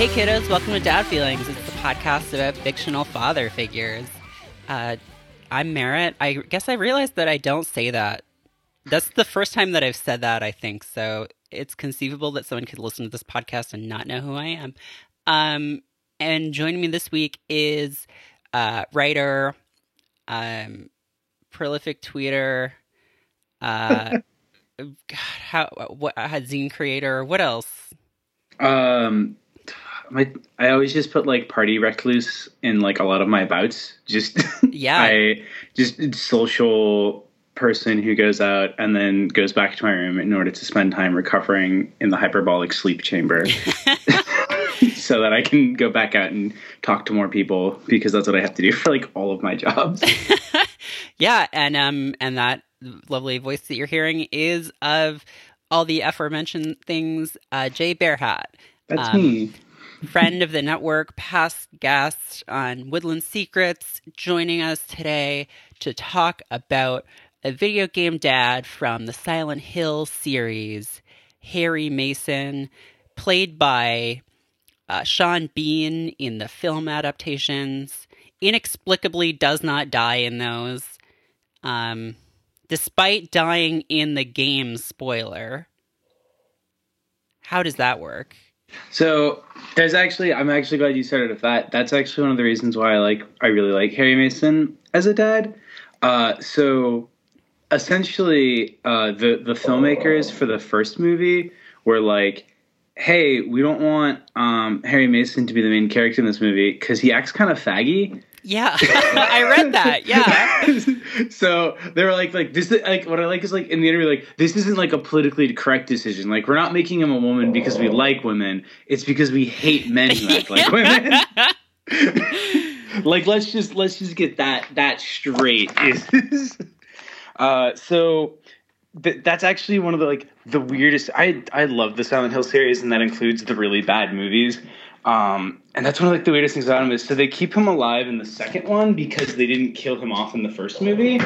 Hey kiddos, welcome to Dad Feelings. It's the podcast about fictional father figures. Uh, I'm Merritt. I guess I realized that I don't say that. That's the first time that I've said that, I think. So it's conceivable that someone could listen to this podcast and not know who I am. Um, and joining me this week is uh, writer, um, prolific tweeter, uh, God, how what a zine creator? What else? Um, my I always just put like party recluse in like a lot of my abouts. Just Yeah. I just social person who goes out and then goes back to my room in order to spend time recovering in the hyperbolic sleep chamber. so that I can go back out and talk to more people because that's what I have to do for like all of my jobs. yeah, and um, and that lovely voice that you're hearing is of all the aforementioned things. Uh, Jae Bearhat, That's Um, me. Friend of the network, past guest on Woodland Secrets, joining us today to talk about a video game dad from the Silent Hill series, Harry Mason, played by uh, Sean Bean in the film adaptations. Inexplicably, does not die in those. Um, despite dying in the game spoiler. How does that work? So there's actually I'm actually glad you started with that. That's actually one of the reasons why I like I really like Harry Mason as a dad. Uh, so essentially, uh, the the filmmakers for the first movie were like, "Hey, we don't want um, Harry Mason to be the main character in this movie because he acts kind of faggy." Yeah, I read that. Yeah. so they were like, like this. Like what I like is like in the interview, like this isn't like a politically correct decision. Like we're not making him a woman because we like women. It's because we hate men who act like women. like let's just let's just get that that straight. Uh, so th- that's actually one of the like the weirdest. I I love the Silent Hill series, and that includes the really bad movies. Um, and that's one of like the weirdest things about him is so they keep him alive in the second one because they didn't kill him off in the first movie.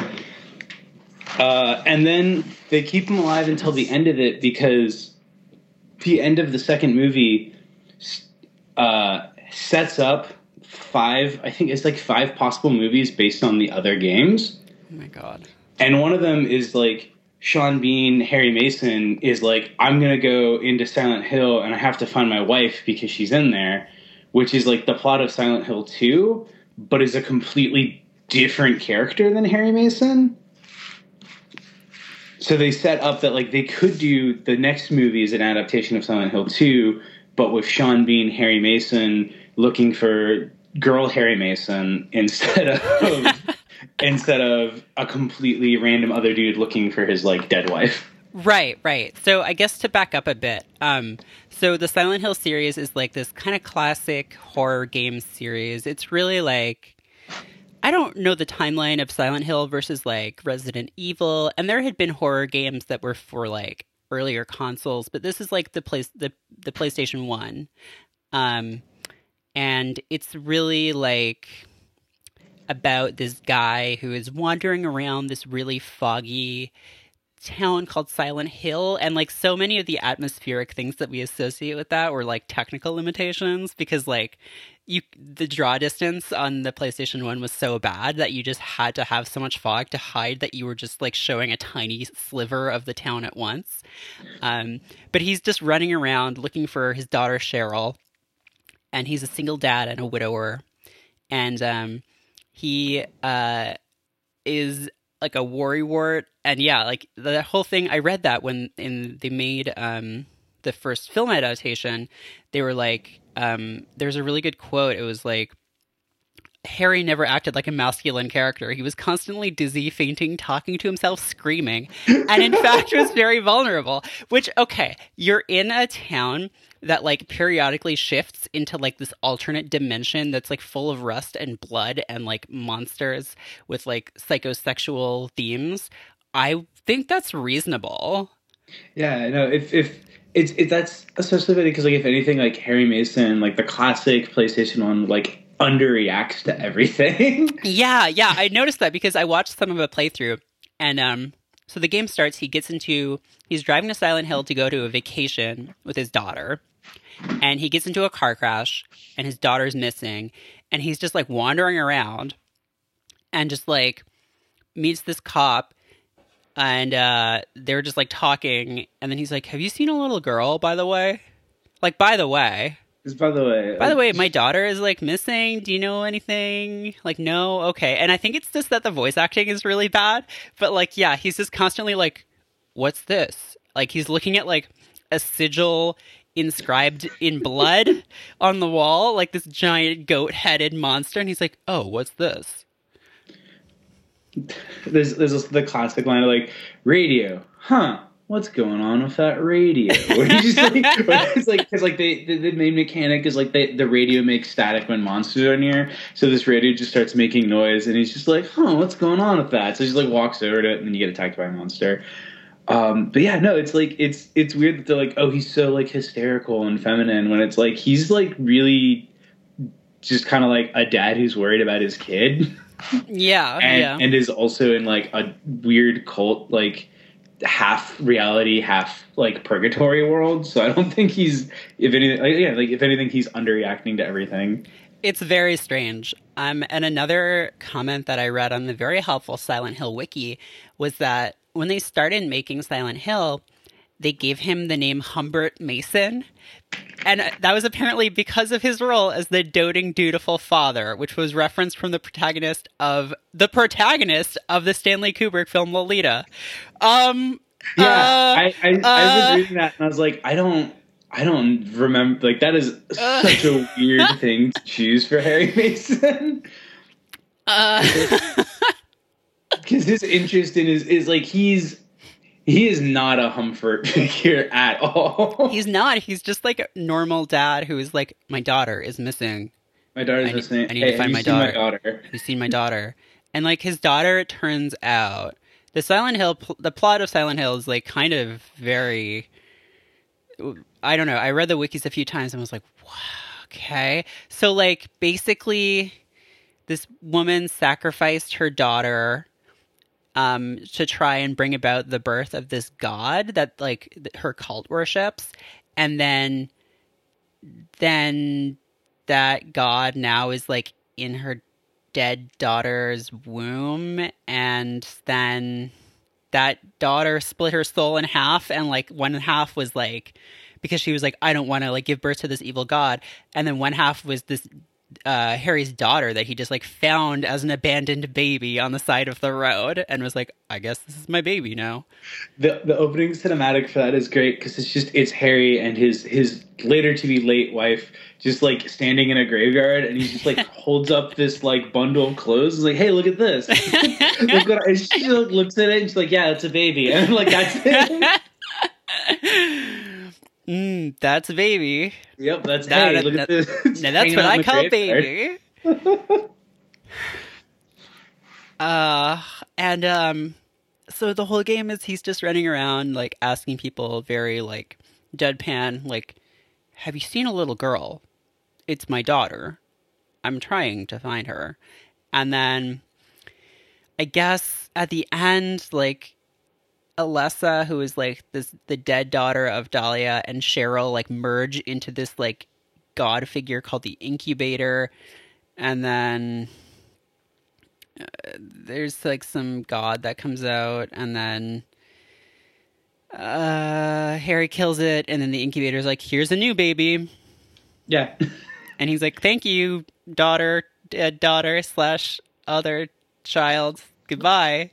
Uh, and then they keep him alive until the end of it because the end of the second movie uh, sets up five, I think it's like five possible movies based on the other games. Oh my god. And one of them is like Sean Bean, Harry Mason is like, I'm gonna go into Silent Hill and I have to find my wife because she's in there, which is like the plot of Silent Hill 2, but is a completely different character than Harry Mason. So they set up that like they could do the next movie as an adaptation of Silent Hill 2, but with Sean Bean, Harry Mason looking for girl Harry Mason instead of instead of a completely random other dude looking for his like dead wife. Right, right. So I guess to back up a bit, um, so the Silent Hill series is like this kind of classic horror game series. It's really like I don't know the timeline of Silent Hill versus like Resident Evil, and there had been horror games that were for like earlier consoles, but this is like the place the the PlayStation One, um, and it's really like about this guy who is wandering around this really foggy town called Silent Hill and like so many of the atmospheric things that we associate with that were like technical limitations because like you the draw distance on the PlayStation 1 was so bad that you just had to have so much fog to hide that you were just like showing a tiny sliver of the town at once. Um but he's just running around looking for his daughter Cheryl and he's a single dad and a widower and um he uh is like a worrywart. And yeah like the whole thing i read that when in they made um the first film adaptation they were like um there's a really good quote. It was like Harry never acted like a masculine character. He was constantly dizzy, fainting, talking to himself, screaming, and in fact was very vulnerable. Which, okay, you're in a town that like periodically shifts into like this alternate dimension that's like full of rust and blood and like monsters with like psychosexual themes. I think that's reasonable. Yeah, no, if if it's it, that's especially because like if anything, like Harry Mason, like the classic PlayStation One, like underreacts to everything. Yeah, yeah, I noticed that because I watched some of a playthrough and um so the game starts. He gets into he's driving to Silent Hill to go to a vacation with his daughter, and he gets into a car crash, and his daughter's missing, and he's just like wandering around, and just like meets this cop and uh, they were just like talking, and then he's like, "Have you seen a little girl, by the way? Like, by the way, Just by the way, by the way, my daughter is like missing. Do you know anything? Like, no, okay." And I think it's just that the voice acting is really bad, but like, yeah, he's just constantly like, "What's this?" Like, he's looking at like a sigil inscribed in blood on the wall, like this giant goat-headed monster, and he's like, "Oh, what's this?" there's there's the classic line of like radio, huh? What's going on with that radio? Just like, it's like, because like they, the, the main mechanic is like they, the radio makes static when monsters are near, so this radio just starts making noise, and he's just like, huh, what's going on with that? So he just like walks over to it, and then you get attacked by a monster. Um, but yeah, no, it's like it's it's weird that they're like, oh, he's so like hysterical and feminine when it's like he's like really just kind of like a dad who's worried about his kid. Yeah, and, yeah. and is also in like a weird cult like half reality half like purgatory world so i don't think he's if anything like, yeah like if anything he's underreacting to everything It's very strange. Um, and another comment that I read on the very helpful Silent Hill wiki was that when they started making Silent Hill, they gave him the name Humbert Mason. And that was apparently because of his role as the doting, dutiful father, which was referenced from the protagonist of the protagonist of the Stanley Kubrick film Lolita. Um, yeah uh, I, I, I uh, was reading that and i was like i don't i don't remember like that is Uh. such a weird thing to choose for harry mason uh, because his interest in is is like he's he is not a Humbert figure at all. he's not. He's just like a normal dad who is like, my daughter is missing. my daughter's I need- listening. I need hey, to find my seen my daughter. daughter? You seen my daughter? And like his daughter, it turns out the Silent Hill, pl- the plot of Silent Hill is like kind of very. I don't know. I read the wikis a few times and was like, wow, okay. So like basically, this woman sacrificed her daughter um to try and bring about the birth of this god that like her cult worships. And then then that god now is like in her dead daughter's womb. And then that daughter split her soul in half and like one half was like because she was like i don't want to like give birth to this evil god. And then one half was this uh harry's daughter that he just like found as an abandoned baby on the side of the road and was like i guess this is my baby now The the opening cinematic for that is great because it's just it's Harry and his his later to be late wife just like standing in a graveyard and he just like holds up this like bundle of clothes. He's like, hey, look at this. look what I, and she like, looks at it and she's like, yeah, it's a baby. And I'm like that's it. Mm, that's a baby. Yep, that's That- Harry. that- Look at this. now that's what i call baby. Uh and um so the whole game is he's just running around like asking people very like deadpan like have you seen a little girl? It's my daughter. I'm trying to find her. And then i guess at the end like alessa who is like this the dead daughter of dahlia and cheryl like merge into this like god figure called the incubator. And then uh, there's like some god that comes out and then uh harry kills it and then the incubator's like here's a new baby. Yeah. and he's like thank you daughter dead daughter slash other child. Goodbye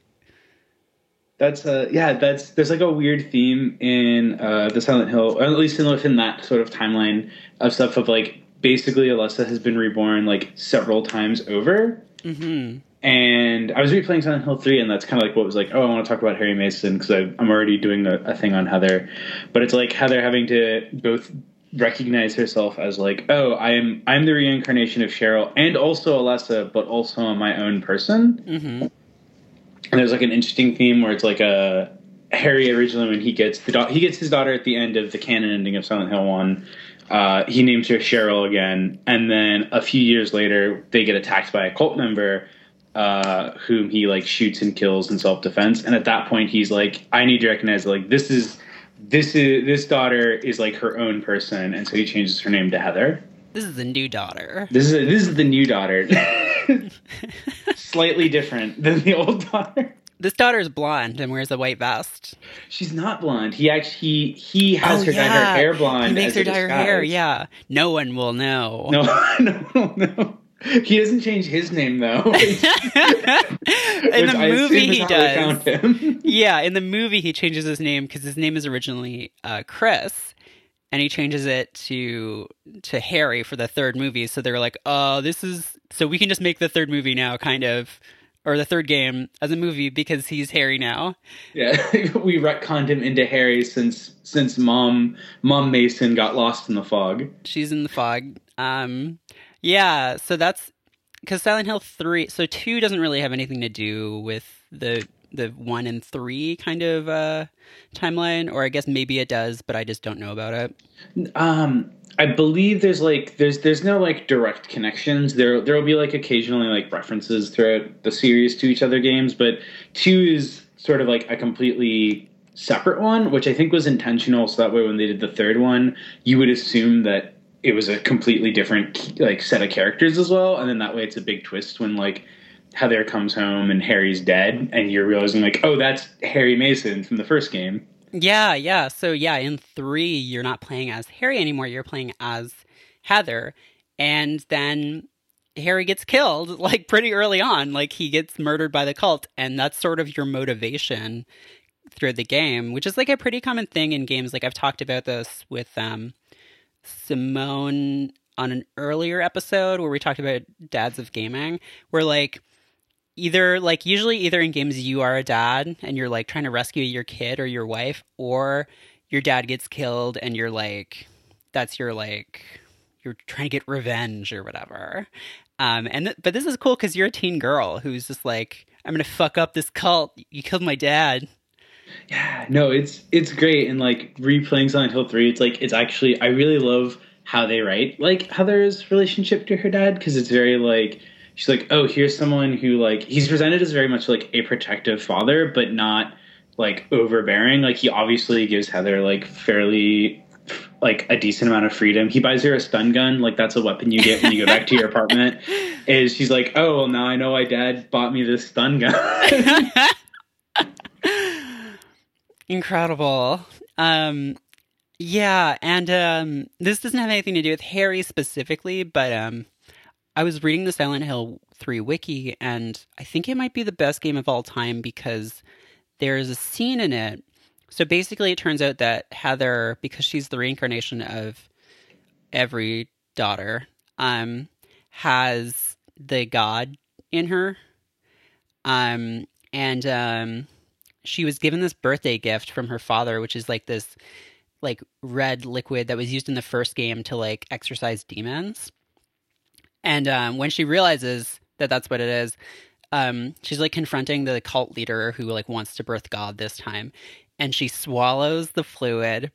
That's uh yeah, that's there's like a weird theme in uh the Silent Hill, or at least in within that sort of timeline of stuff of like basically Alessa has been reborn like several times over. hmm And I was replaying Silent Hill 3, and that's kind of like what was like, oh, I want to talk about Harry Mason because I'm already doing a, a thing on Heather. But it's like Heather having to both recognize herself as like, oh, I am I'm the reincarnation of Cheryl and also Alessa, but also my own person. hmm And there's like an interesting theme where it's like a Harry originally when he gets the da- he gets his daughter at the end of the canon ending of Silent Hill One. Uh, he names her Cheryl again, and then a few years later they get attacked by a cult member, uh, whom he like shoots and kills in self defense. And at that point, he's like, I need to recognize like this is this is this daughter is like her own person, and so he changes her name to Heather. This is the new daughter. This is this is the new daughter, slightly different than the old daughter. This daughter is blonde and wears a white vest. She's not blonde. He actually he, he has Oh, her dye her hair blonde. He makes her dye her hair. Yeah, no one will know. No, no, no, no. He doesn't change his name though. in the movie, he does. Yeah, in the movie, he changes his name because his name is originally uh, Chris, and he changes it to to Harry for the third movie. So they're like, "Oh, this is so we can just make the third movie now, kind of." Or the third game as a movie because he's Harry now. Yeah, we retconned him into Harry since since mom mom Mason got lost in the fog. She's in the fog. Um, yeah, so that's because Silent Hill three. So two doesn't really have anything to do with the the one and three kind of uh, timeline, or I guess maybe it does, but I just don't know about it. Um, I believe there's like there's there's no like direct connections. There there will be like occasionally like references throughout the series to each other games, but two is sort of like a completely separate one, which I think was intentional. So that way, when they did the third one, you would assume that it was a completely different like set of characters as well, and then that way it's a big twist when like Heather comes home and Harry's dead, and you're realizing like, oh, that's Harry Mason from the first game. Yeah, yeah. So yeah, in three, you're not playing as Harry anymore. You're playing as Heather, and then Harry gets killed like pretty early on. Like he gets murdered by the cult, and that's sort of your motivation through the game, which is like a pretty common thing in games. Like I've talked about this with um, Simone on an earlier episode where we talked about dads of gaming, where like either like usually either in games you are a dad and you're like trying to rescue your kid or your wife or your dad gets killed and you're like that's your like you're trying to get revenge or whatever. Um and th- but this is cool because you're a teen girl who's just like i'm gonna fuck up this cult. You killed my dad. Yeah, no, it's it's great, and like replaying Silent Hill three, it's like it's actually I really love how they write like Heather's relationship to her dad because it's very like she's like oh here's someone who like he's presented as very much like a protective father but not like overbearing. Like he obviously gives Heather like fairly like a decent amount of freedom. He buys her a stun gun. Like that's a weapon you get when you go back to your apartment. Is she's like oh well now I know why dad bought me this stun gun. Incredible. Um yeah and um this doesn't have anything to do with harry specifically but um i was reading the silent hill 3 wiki and i think it might be the best game of all time because there's a scene in it. So basically it turns out that heather because she's the reincarnation of every daughter um has the god in her. Um and um she was given this birthday gift from her father which is like this like red liquid that was used in the first game to like exorcise demons and um, when she realizes that that's what it is um, she's like confronting the cult leader who like wants to birth god this time. And she swallows the fluid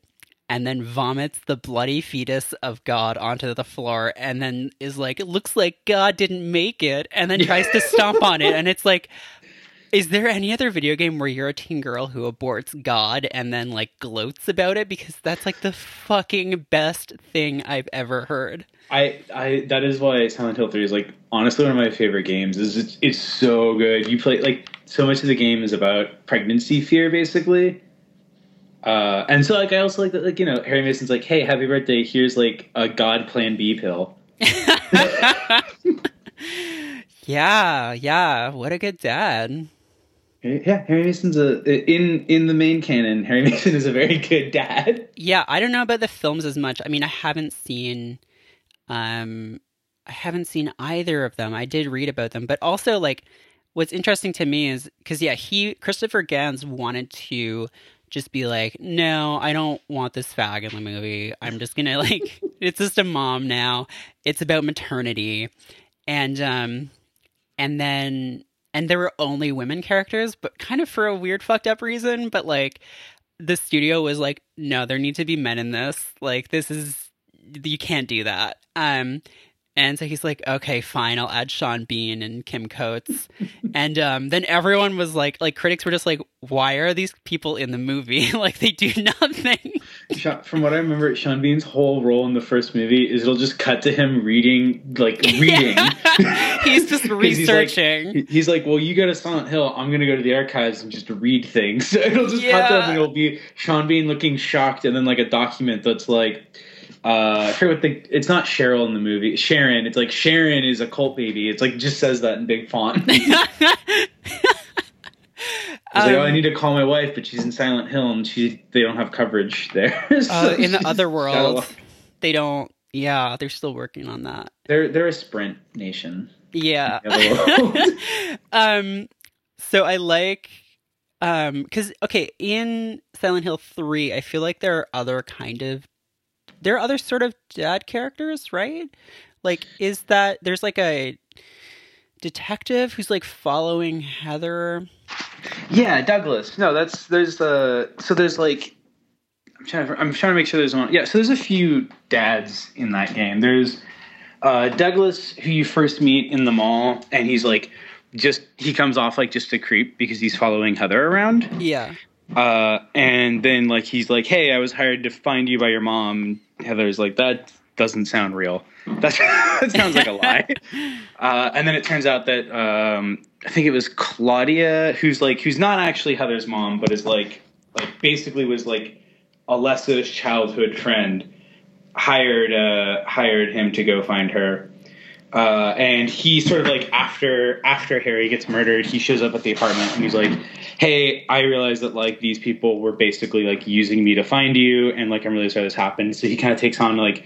and then vomits the bloody fetus of god onto the floor and then is like it looks like god didn't make it and then tries to stomp on it. And it's like is there any other video game where you're a teen girl who aborts God and then like gloats about it? Because that's like the fucking best thing I've ever heard. I, I that is why Silent Hill 3 is like honestly one of my favorite games. Is it's, it's so good. You play like so much of the game is about pregnancy fear basically. Uh, and so like I also like that like you know Harry Mason's like hey happy birthday here's like a God Plan B pill. Yeah, yeah. What a good dad. Yeah, Harry Mason's a in in the main canon. Harry Mason is a very good dad. Yeah, I don't know about the films as much. I mean, I haven't seen um I haven't seen either of them. I did read about them, but also like what's interesting to me is cuz yeah, he Christopher Gans wanted to just be like, "No, I don't want this fag in the movie. I'm just to like it's just a mom now. It's about maternity." And um and then and there were only women characters, but kind of for a weird fucked up reason, but like the studio was like, no, there need to be men in this. Like this is you can't do that. Um And so he's like, okay, fine, I'll add Sean Bean and Kim Coates. and um, then everyone was like, like critics were just like, why are these people in the movie? like they do nothing. From what I remember, Sean Bean's whole role in the first movie is it'll just cut to him reading, like reading. he's just researching. He's like, he's like, well, you go to Silent Hill. I'm going to go to the archives and just read things. So it'll just yeah. cut to him and it'll be Sean Bean looking shocked and then like a document that's like uh, I forget what the. It's not Cheryl in the movie. Sharon. It's like Sharon is a cult baby. It's like just says that in big font. I was um, like, oh, I need to call my wife, but she's in Silent Hill and she they don't have coverage there. so uh, in the other world, they don't. Yeah, they're still working on that. They're they're a Sprint nation. Yeah. um. So I like um because okay in Silent Hill three, I feel like there are other kind of there are other sort of dad characters, right? Like, is that there's like a detective who's like following Heather? Yeah, Douglas. No, that's there's the so there's like I'm trying to I'm trying to make sure there's one. Yeah, so there's a few dads in that game. There's uh, Douglas who you first meet in the mall, and he's like just he comes off like just a creep because he's following Heather around. Yeah. Uh, and then like he's like, "Hey, I was hired to find you by your mom." Heather's like, "That doesn't sound real. That, that sounds like a lie." Uh, and then it turns out that um, I think it was Claudia, who's like, who's not actually Heather's mom, but is like, like basically was like Alessa's childhood friend, hired uh, hired him to go find her. Uh, and he sort of like after after Harry gets murdered, he shows up at the apartment and he's like, "Hey, I realize that like these people were basically like using me to find you, and like I'm really sorry this happened." So he kind of takes on like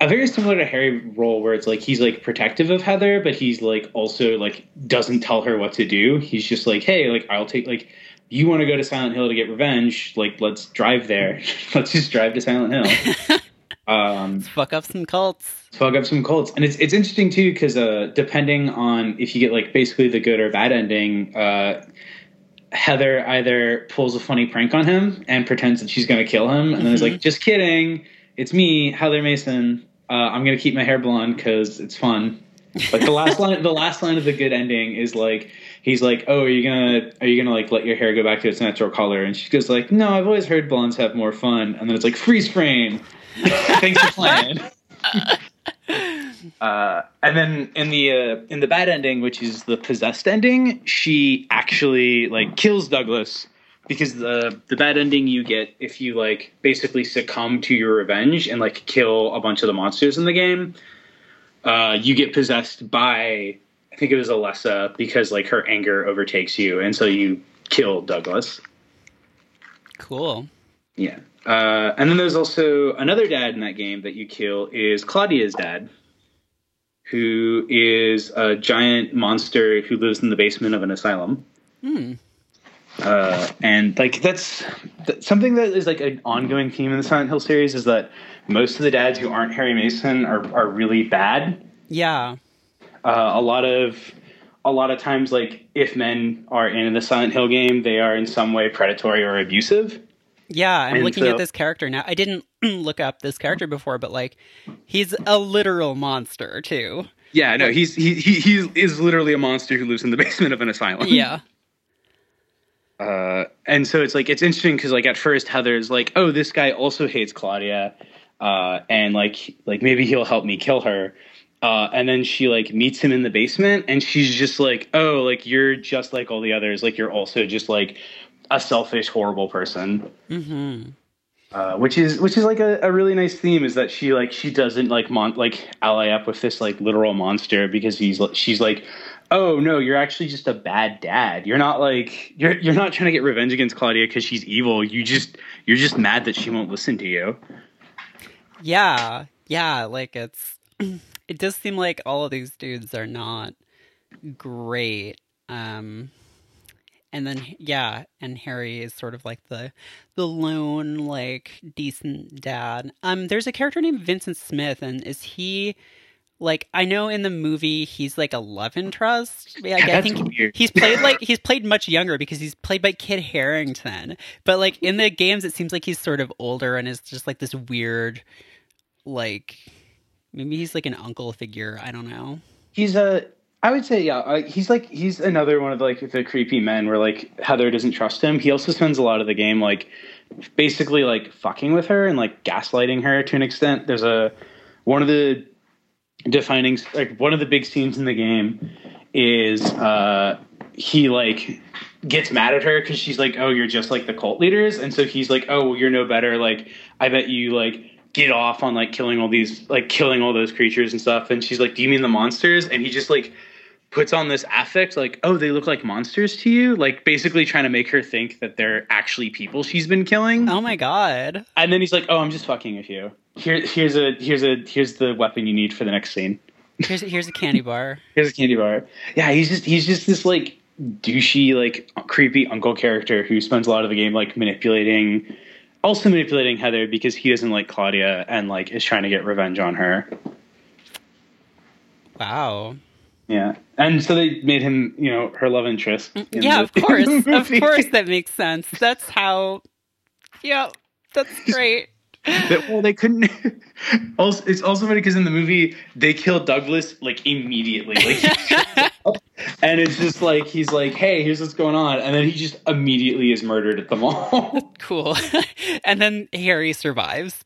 a very similar to Harry role where it's like he's like protective of Heather, but he's like also like doesn't tell her what to do. He's just like, "Hey, like I'll take like." You want to go to Silent Hill to get revenge? Like, let's drive there. let's just drive to Silent Hill. Um, let's fuck up some cults. Fuck up some cults, and it's it's interesting too because uh, depending on if you get like basically the good or bad ending, uh, Heather either pulls a funny prank on him and pretends that she's going to kill him, and then is like, mm-hmm. "Just kidding, it's me, Heather Mason. Uh, I'm going to keep my hair blonde because it's fun." Like the last line, the last line of the good ending is like he's like, "Oh, are you gonna are you gonna like let your hair go back to its natural color?" And she goes like, "No, I've always heard blondes have more fun." And then it's like freeze frame. Thanks for playing. Uh, and then in the uh, in the bad ending, which is the possessed ending, she actually like kills Douglas because the the bad ending you get if you like basically succumb to your revenge and like kill a bunch of the monsters in the game, uh, you get possessed by I think it was Alessa because like her anger overtakes you, and so you kill Douglas. Cool. Yeah. Uh, and then there's also another dad in that game that you kill is Claudia's dad, who is a giant monster who lives in the basement of an asylum. Hmm. Uh, and like that's, that's, something that is like an ongoing theme in the Silent Hill series is that most of the dads who aren't Harry Mason are are really bad. Yeah. Uh, a lot of a lot of times, like if men are in the Silent Hill game, they are in some way predatory or abusive. Yeah, I'm and looking so, at this character now. I didn't look up this character before, but like he's a literal monster too. Yeah, no, he's he he he is literally a monster who lives in the basement of an asylum. Yeah. Uh, and so it's like it's interesting because like at first Heather's like, oh, this guy also hates Claudia, uh, and like like maybe he'll help me kill her. Uh, and then she like meets him in the basement, and she's just like, "Oh, like you're just like all the others. Like you're also just like a selfish, horrible person. Mm-hmm. Uh, which is which is like a, a, really nice theme is that she like she doesn't like mon- like ally up with this like literal monster because he's she's like oh no you're actually just a bad dad. You're not like you're you're not trying to get revenge against Claudia because she's evil. You just you're just mad that she won't listen to you. Yeah. Yeah like it's it does seem like all of these dudes are not great. Um and then yeah and harry is sort of like the the lone like decent dad um there's a character named vincent smith and is he like I know in the movie he's like a love interest. Yeah, I think weird. he's played like he's played much younger because he's played by Kit Harington But like in the games, it seems like he's sort of older and is just like this weird, like Maybe he's like an uncle figure. I don't know. He's a. I would say yeah. He's like he's another one of like the creepy men where like Heather doesn't trust him. He also spends a lot of the game like basically like fucking with her and like gaslighting her to an extent. There's a one of the defining like one of the big scenes in the game is uh he like gets mad at her because she's like, "Oh, you're just like the cult leaders," and so he's like, "Oh, you're no better." Like, I bet you like get off on like killing all these like killing all those creatures and stuff. And she's like, "Do you mean the monsters?" And he just like puts on this affect like oh they look like monsters to you? Like basically trying to make her think that they're actually people she's been killing. Oh my god. And then he's like oh i'm just fucking with you. Here here's a here's a here's the weapon you need for the next scene. Here's here's a candy bar. Here's a candy bar. Yeah he's just he's just this like douchey like creepy uncle character who spends a lot of the game like manipulating also manipulating heather because he doesn't like claudia and like is trying to get revenge on her. Wow yeah, and so they made him, you know, her love interest. Yeah, of course, of course, that makes sense. That's how. Yeah, that's great. well, they couldn't. also, it's also funny because in the movie they kill Douglas like immediately, like, and it's just like he's like, "Hey, here's what's going on," and then he just immediately is murdered at the mall. cool, and then Harry survives.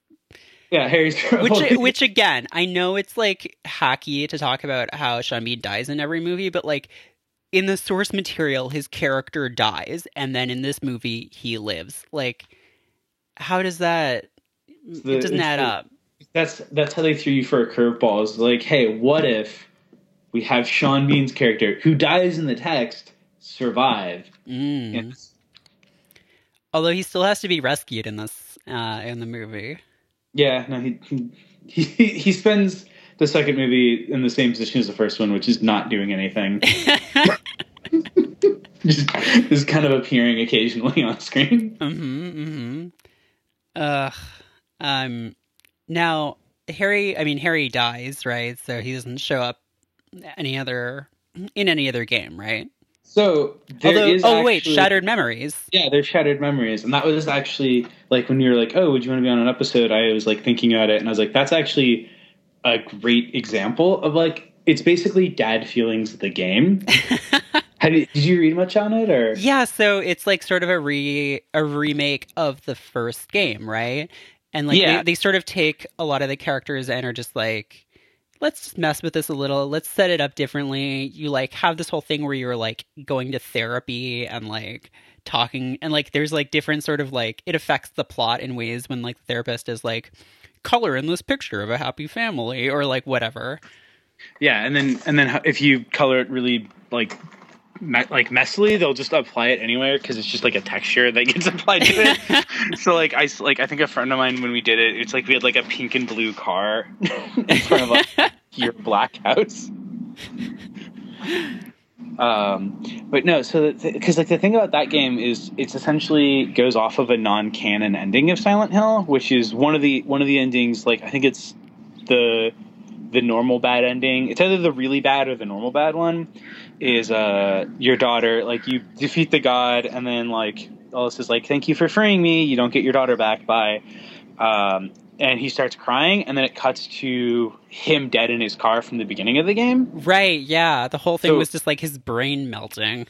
Yeah, Harry's which which again, I know it's like hacky to talk about how Sean Bean dies in every movie, but like in the source material, his character dies, and then in this movie, he lives. Like, how does that? The, it doesn't add the, up. That's that's how they threw you for a curveball. Is like, hey, what if we have Sean Bean's character who dies in the text survive? Mm. Although he still has to be rescued in this uh, in the movie. Yeah, no, he he he spends the second movie in the same position as the first one, which is not doing anything. just, just kind of appearing occasionally on screen. Mm-hmm. Mm-hmm. Uh, um, now Harry. I mean, Harry dies, right? So he doesn't show up any other in any other game, right? So, although, oh actually, wait, Shattered Memories. Yeah, there's Shattered Memories, and that was actually like when you were like, "Oh, would you want to be on an episode?" I was like thinking about it, and I was like, "That's actually a great example of like it's basically dad feelings of the game." you, did you read much on it, or yeah? So it's like sort of a re a remake of the first game, right? And like yeah. they, they sort of take a lot of the characters and are just like let's just mess with this a little. Let's set it up differently. You like have this whole thing where you're like going to therapy and like talking and like there's like different sort of like it affects the plot in ways when like the therapist is like color in this picture of a happy family or like whatever. Yeah, and then and then if you color it really like me- like messily, they'll just apply it anywhere because it's just like a texture that gets applied to it. so like I like I think a friend of mine when we did it, it's like we had like a pink and blue car in front of like your black house. Um, but no, so because like the thing about that game is it's essentially goes off of a non-canon ending of Silent Hill, which is one of the one of the endings. Like I think it's the the normal bad ending. It's either the really bad or the normal bad one. Is uh your daughter like you defeat the god and then like Alessa is like thank you for freeing me. You don't get your daughter back. By. Um, and he starts crying and then it cuts to him dead in his car from the beginning of the game. Right yeah. The whole thing so, was just like his brain melting.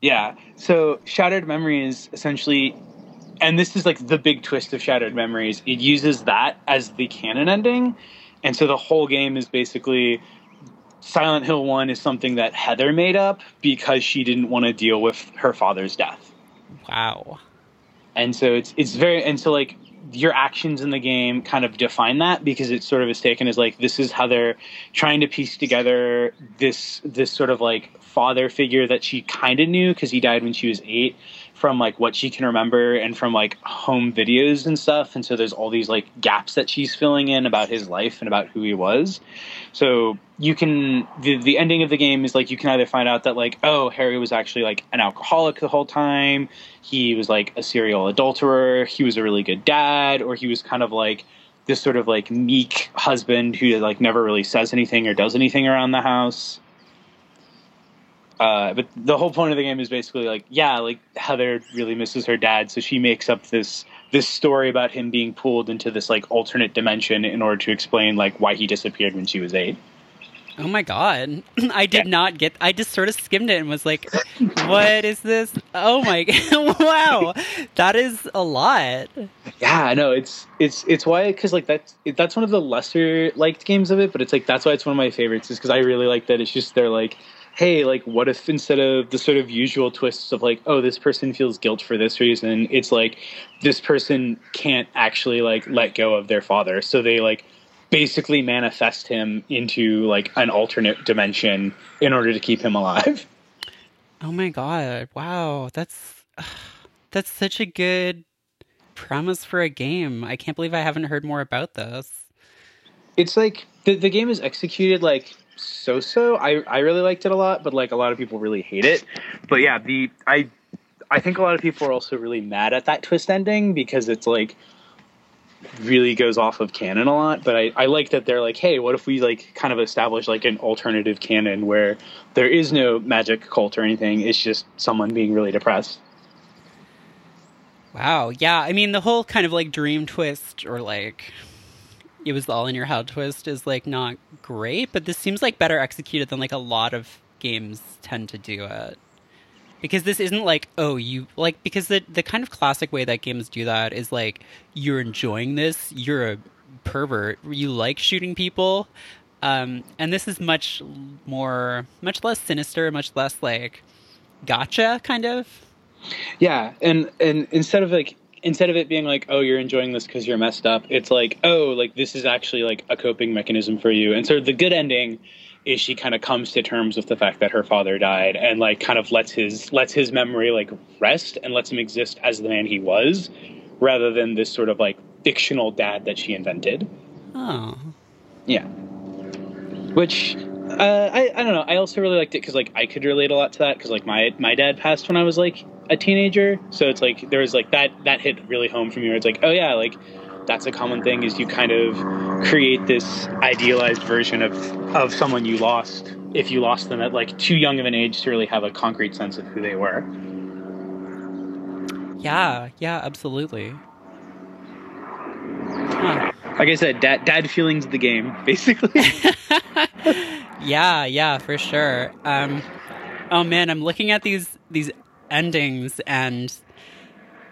Yeah. So shattered memories essentially and this is like the big twist of shattered memories. It uses that as the canon ending and so the whole game is basically Silent Hill 1 is something that Heather made up because she didn't want to deal with her father's death. Wow. And so it's it's very and so like your actions in the game kind of define that because it sort of is taken as like this is how they're trying to piece together this this sort of like father figure that she kind of knew because he died when she was 8 from like what she can remember and from like home videos and stuff. And so there's all these like gaps that she's filling in about his life and about who he was. So you can the, the ending of the game is like you can either find out that like oh harry was actually like an alcoholic the whole time. He was like a serial adulterer. He was a really good dad. Or he was kind of like this sort of like meek husband who like never really says anything or does anything around the house uh, but the whole point of the game is basically like, yeah, like Heather really misses her dad, so she makes up this this story about him being pulled into this like alternate dimension in order to explain like why he disappeared when she was eight. Oh my god. I did yeah. not get I just sort of skimmed it and was like, what is this? Oh my God. wow. That is a lot. Yeah, I know. It's it's it's why cuz like that's that's one of the lesser liked games of it, but it's like that's why it's one of my favorites is cuz I really like that it's just they're like hey, like, what if instead of the sort of usual twists of like, oh, this person feels guilt for this reason, it's like this person can't actually like let go of their father, so they like basically manifest him into like an alternate dimension in order to keep him alive. Oh my god! Wow, that's that's such a good premise for a game. I can't believe I haven't heard more about this. It's like the the game is executed like so so. I I really liked it a lot, but like a lot of people really hate it. But yeah, the I I think a lot of people are also really mad at that twist ending because it's like really goes off of canon a lot. But I I like that they're like, hey, what if we like kind of establish like an alternative canon where there is no magic cult or anything. It's just someone being really depressed. Wow. Yeah. I mean, the whole kind of like dream twist or like it was all in your head twist is like not great, but this seems like better executed than like a lot of games tend to do it. Because this isn't like, oh, you like because the the kind of classic way that games do that is like you're enjoying this, you're a pervert, you like shooting people. Um, and this is much more much less sinister, much less like gotcha kind of. Yeah, and and instead of like instead of it being like, oh, you're enjoying this because you're messed up, it's like, oh, like this is actually like a coping mechanism for you. And so the good ending is she kind of comes to terms with the fact that her father died and like kind of lets his lets his memory like rest and lets him exist as the man he was rather than this sort of like fictional dad that she invented. Oh. Yeah. Which uh, I I don't know. I also really liked it because like I could relate a lot to that because like my my dad passed when I was like a teenager, so it's like there was like that that hit really home for me. Where it's like, oh yeah, like that's a common thing is you kind of create this idealized version of of someone you lost if you lost them at like too young of an age to really have a concrete sense of who they were. Yeah, yeah, absolutely. Huh. Like I said, dad dad feelings of the game, basically. Yeah, yeah, for sure. Um, oh man, I'm looking at these these endings, and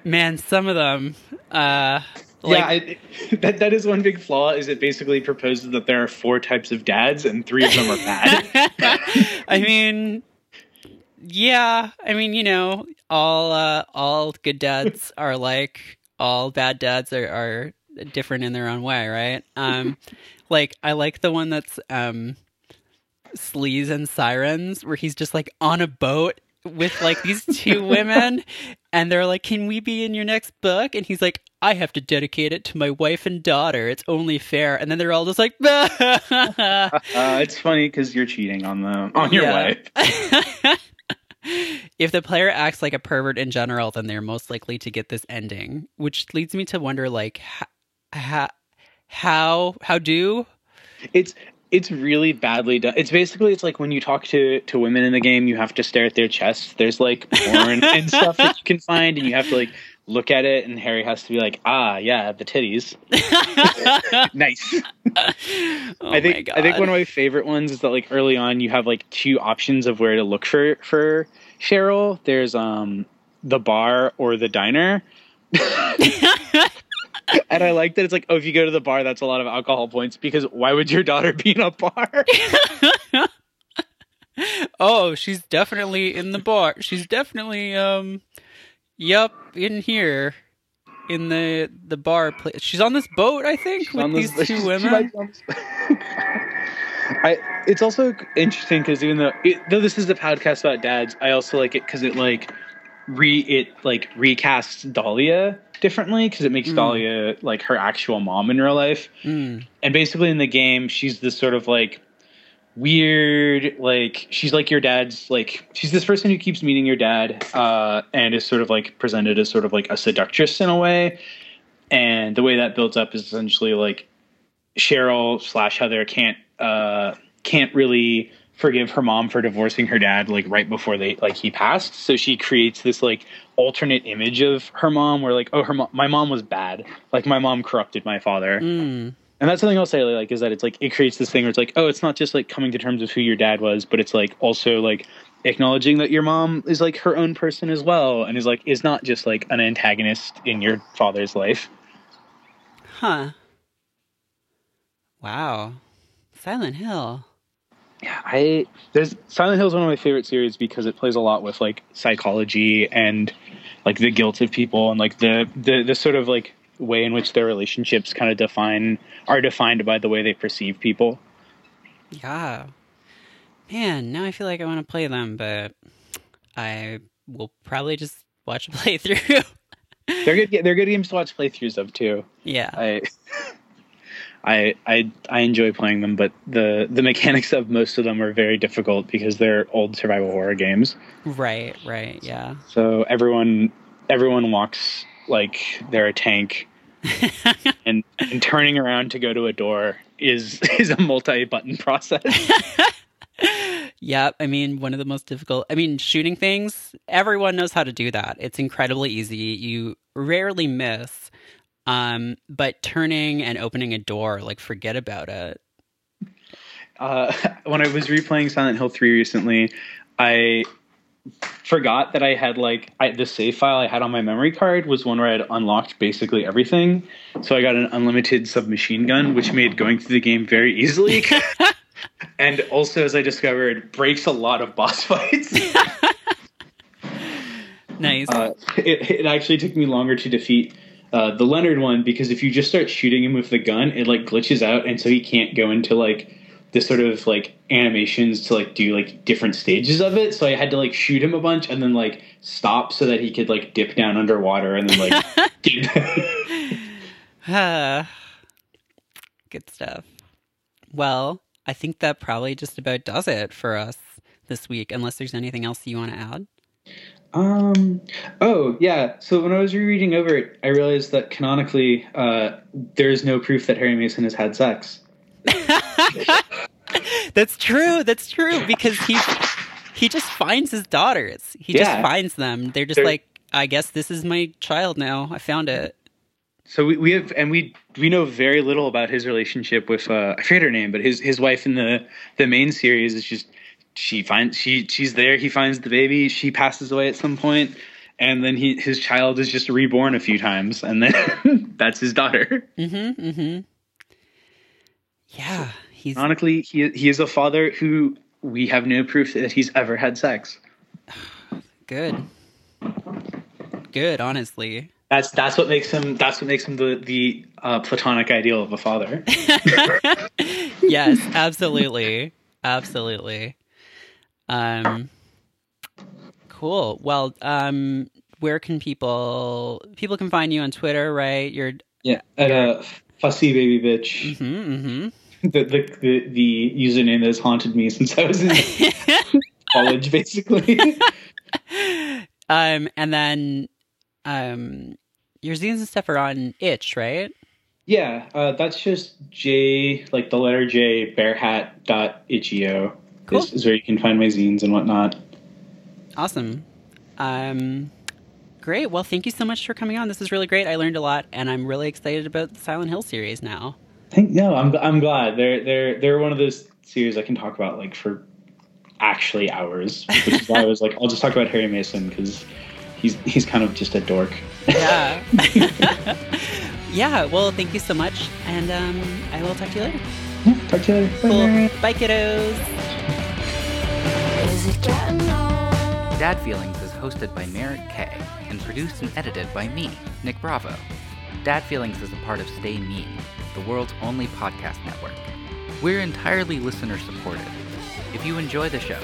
man, some of them. Uh, like, yeah, I, that that is one big flaw. Is it basically proposes that there are four types of dads, and three of them are bad. I mean, yeah, I mean, you know, all uh, all good dads are like all bad dads are, are different in their own way, right? Um, like I like the one that's um Sleaze and Sirens, where he's just like on a boat with like these two women, and they're like, "Can we be in your next book?" And he's like, "I have to dedicate it to my wife and daughter. It's only fair." And then they're all just like, uh, "It's funny because you're cheating on them on your wife." if the player acts like a pervert in general, then they're most likely to get this ending, which leads me to wonder, like, how how how do it's it's really badly done. It's basically it's like when you talk to to women in the game, you have to stare at their chests. There's like porn and stuff that you can find, and you have to like look at it, and Harry has to be like, ah, yeah, the titties. nice. Oh I think I think one of my favorite ones is that like early on you have like two options of where to look for for Cheryl. There's um the bar or the diner. and I like that it's like, oh, if you go to the bar, that's a lot of alcohol points because why would your daughter be in a bar? oh, she's definitely in the bar. She's definitely um yep, in here. In the the bar place. She's on this boat, I think, she's with these two women. I, it's also interesting because even though it, though this is a podcast about dads, I also like it because it like re it like recasts Dahlia differently because it makes mm. Dahlia like her actual mom in real life. Mm. And basically in the game, she's this sort of like weird like she's like your dad's like she's this person who keeps meeting your dad uh and is sort of like presented as sort of like a seductress in a way and the way that builds up is essentially like cheryl slash heather can't uh can't really forgive her mom for divorcing her dad like right before they like he passed. So she creates this like alternate image of her mom where like oh her mo- my mom was bad. Like my mom corrupted my father. Mm. And that's something i'll say like is that it's like it creates this thing where it's like oh it's not just like coming to terms with who your dad was, but it's like also like acknowledging that your mom is like her own person as well and is like is not just like an antagonist in your father's life. Huh. Wow. Silent Hill. Yeah, I there's Silent Hill is one of my favorite series because it plays a lot with like psychology and like the guilt of people and like the the the sort of like way in which their relationships kind of define are defined by the way they perceive people. Yeah. Man, now I feel like I want to play them, but I will probably just watch a playthrough. They're good. They're good games to watch playthroughs of too. yeah. I, I, I, I enjoy playing them, but the the mechanics of most of them are very difficult because they're old survival horror games. Right, right, yeah. So everyone everyone walks like they're a tank, and and turning around to go to a door is is a multi button process. Yep. I mean, one of the most difficult. I mean, shooting things, everyone knows how to do that. It's incredibly easy. You rarely miss. Um, but turning and opening a door, like, forget about it. Uh, when I was replaying Silent Hill 3 recently, I forgot that I had like I, the save file I had on my memory card was one where I had unlocked basically everything. So I got an unlimited submachine gun, which made going through the game very easily. and also, as I discovered, breaks a lot of boss fights. Nice. Uh, it, it actually took me longer to defeat uh, the Leonard one because if you just start shooting him with the gun, it like glitches out, and so he can't go into like the sort of like animations to like do like different stages of it. So I had to like shoot him a bunch and then like stop so that he could like dip down underwater and then like get. Ah, good stuff. Well, I think that probably just about does it for us this week, unless there's anything else you want to add. Um. Oh, yeah. So when I was rereading over it, I realized that canonically, uh, there is no proof that Harry Mason has had sex. That's true. That's true because he he just finds his daughters. He Yeah. just finds them. They're just They're- like, I guess this is my child now. I found it. So we, we have, and we we know very little about his relationship with uh, I forget her name, but his his wife in the the main series is just she finds she she's there. He finds the baby. She passes away at some point, and then he his child is just reborn a few times, and then that's his daughter. Mm-hmm. Mm-hmm. Yeah, he's Ironically, he he is a father who we have no proof that he's ever had sex. good. Good, honestly. That's that's what makes him that's what makes him the the uh, platonic ideal of a father. yes, absolutely. Absolutely. Um cool. Well, um where can people people can find you on Twitter, right? You're Yeah, at a fussy baby bitch. mhm, mhm. the, the the the username that has haunted me since I was in college, basically. um and then um your zines and stuff are on itch, right? yeah, uh, that's just J, like the letter J, bearhat dot itch.io Cool. is, is where you can find my zines and whatnot. Awesome. Um great. Well, thank you so much for coming on. This is really great. I learned a lot and I'm really excited about the Silent Hill series now. Thank no, I'm I'm glad they're they're they're one of those series I can talk about like for actually hours, which is why I was like, I'll just talk about Harry Mason because he's he's kind of just a dork. Yeah. yeah, well, thank you so much and um I will talk to you later. Talk to you later. Bye, Cool. Bye kiddos. Dad Feelings is hosted by Merrick K and produced and edited by me, Nick Bravo. Dad Feelings is a part of Stay Mean, the world's only podcast network. We're entirely listener supported. If you enjoy the show,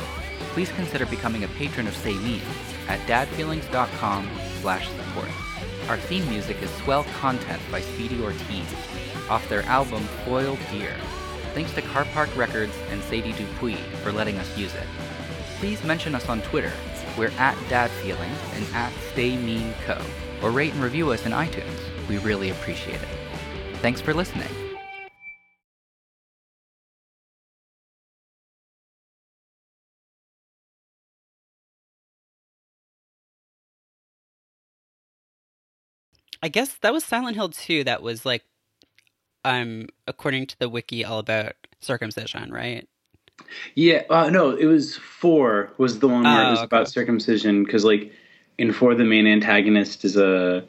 please consider becoming a patron of Stay Mean at dadfeelings.com slash support. Our theme music is Swell Content by Speedy Ortiz, off their album Foil Deer. Thanks to Carpark Records and Sadie Dupuis for letting us use it. Please mention us on Twitter. We're at DadFeeling and at StayMeanCo. Or rate and review us in iTunes. We really appreciate it. Thanks for listening. I guess that was Silent Hill 2 that was like um according to the wiki all about circumcision, right? Yeah, uh, no, it was four was the one where Oh, it was okay. about circumcision because like in four the main antagonist is a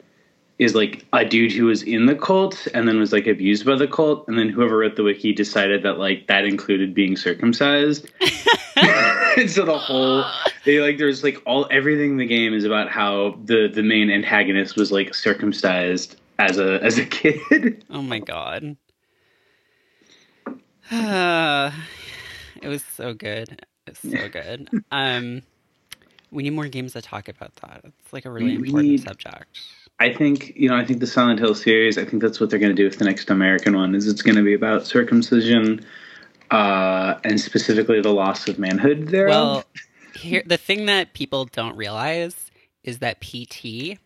is like a dude who was in the cult and then was like abused by the cult and then whoever wrote the wiki decided that like that included being circumcised. and so the whole they like there's like all everything in the game is about how the the main antagonist was like circumcised as a as a kid. Oh my god. it was so good. It's so good. Um we need more games to talk about that. It's like a really we important need- subject. I think you know. I think the Silent Hill series. I think that's what they're going to do with the next American one. Is it's going to be about circumcision, uh, and specifically the loss of manhood. There. Well, here the thing that people don't realize is that PT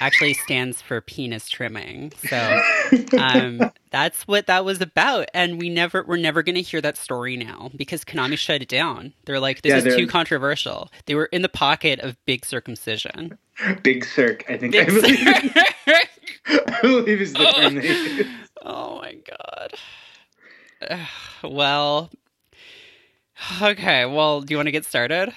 actually stands for penis trimming. So um, that's what that was about, and we never we're never going to hear that story now because Konami shut it down. They're like, this Yeah, is they're- too controversial. They were in the pocket of big circumcision. Big Cirque. I think. Big I, believe, Sur- I believe is the term they oh my god. Well, okay. Well, do you want to get started?